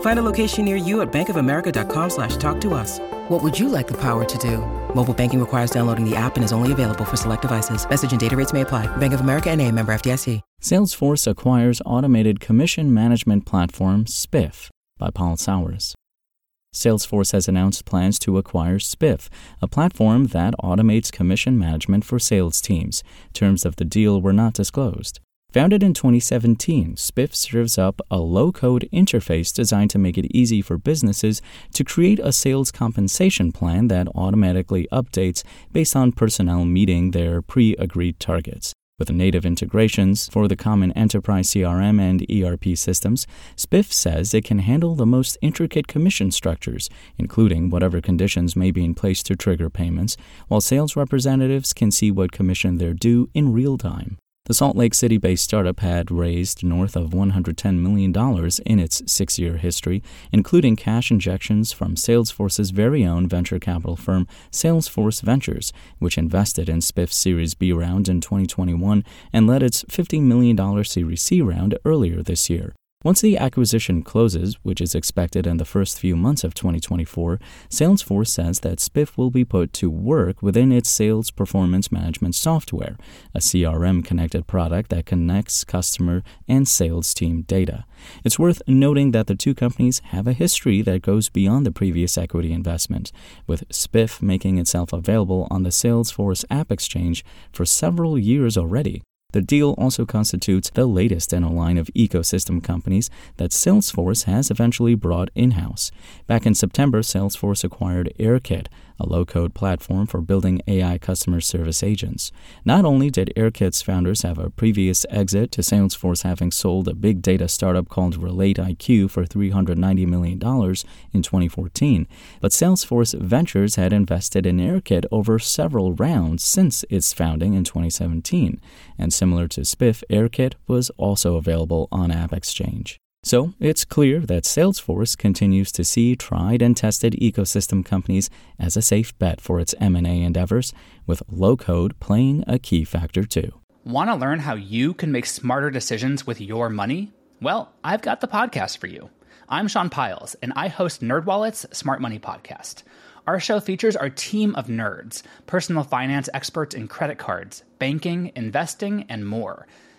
Find a location near you at bankofamerica.com slash talk to us. What would you like the power to do? Mobile banking requires downloading the app and is only available for select devices. Message and data rates may apply. Bank of America and a member FDIC. Salesforce acquires automated commission management platform Spiff by Paul Sawers. Salesforce has announced plans to acquire Spiff, a platform that automates commission management for sales teams. Terms of the deal were not disclosed. Founded in 2017, Spiff serves up a low code interface designed to make it easy for businesses to create a sales compensation plan that automatically updates based on personnel meeting their pre agreed targets. With native integrations for the common enterprise CRM and ERP systems, Spiff says it can handle the most intricate commission structures, including whatever conditions may be in place to trigger payments, while sales representatives can see what commission they're due in real time. The Salt Lake City based startup had raised north of $110 million in its six year history, including cash injections from Salesforce's very own venture capital firm, Salesforce Ventures, which invested in Spiff's Series B round in 2021 and led its $50 million Series C round earlier this year. Once the acquisition closes, which is expected in the first few months of 2024, Salesforce says that Spiff will be put to work within its sales performance management software, a CRM connected product that connects customer and sales team data. It's worth noting that the two companies have a history that goes beyond the previous equity investment, with Spiff making itself available on the Salesforce App Exchange for several years already. The deal also constitutes the latest in a line of ecosystem companies that Salesforce has eventually brought in house. Back in September, Salesforce acquired AirKit, a low code platform for building AI customer service agents. Not only did AirKit's founders have a previous exit to Salesforce having sold a big data startup called Relate IQ for $390 million in 2014, but Salesforce Ventures had invested in AirKit over several rounds since its founding in 2017. And similar to Spiff, AirKit was also available on App Exchange. So it's clear that Salesforce continues to see tried and tested ecosystem companies as a safe bet for its M&A endeavors, with low code playing a key factor too. Want to learn how you can make smarter decisions with your money? Well, I've got the podcast for you. I'm Sean Pyles, and I host NerdWallet's Smart Money Podcast. Our show features our team of nerds, personal finance experts in credit cards, banking, investing, and more.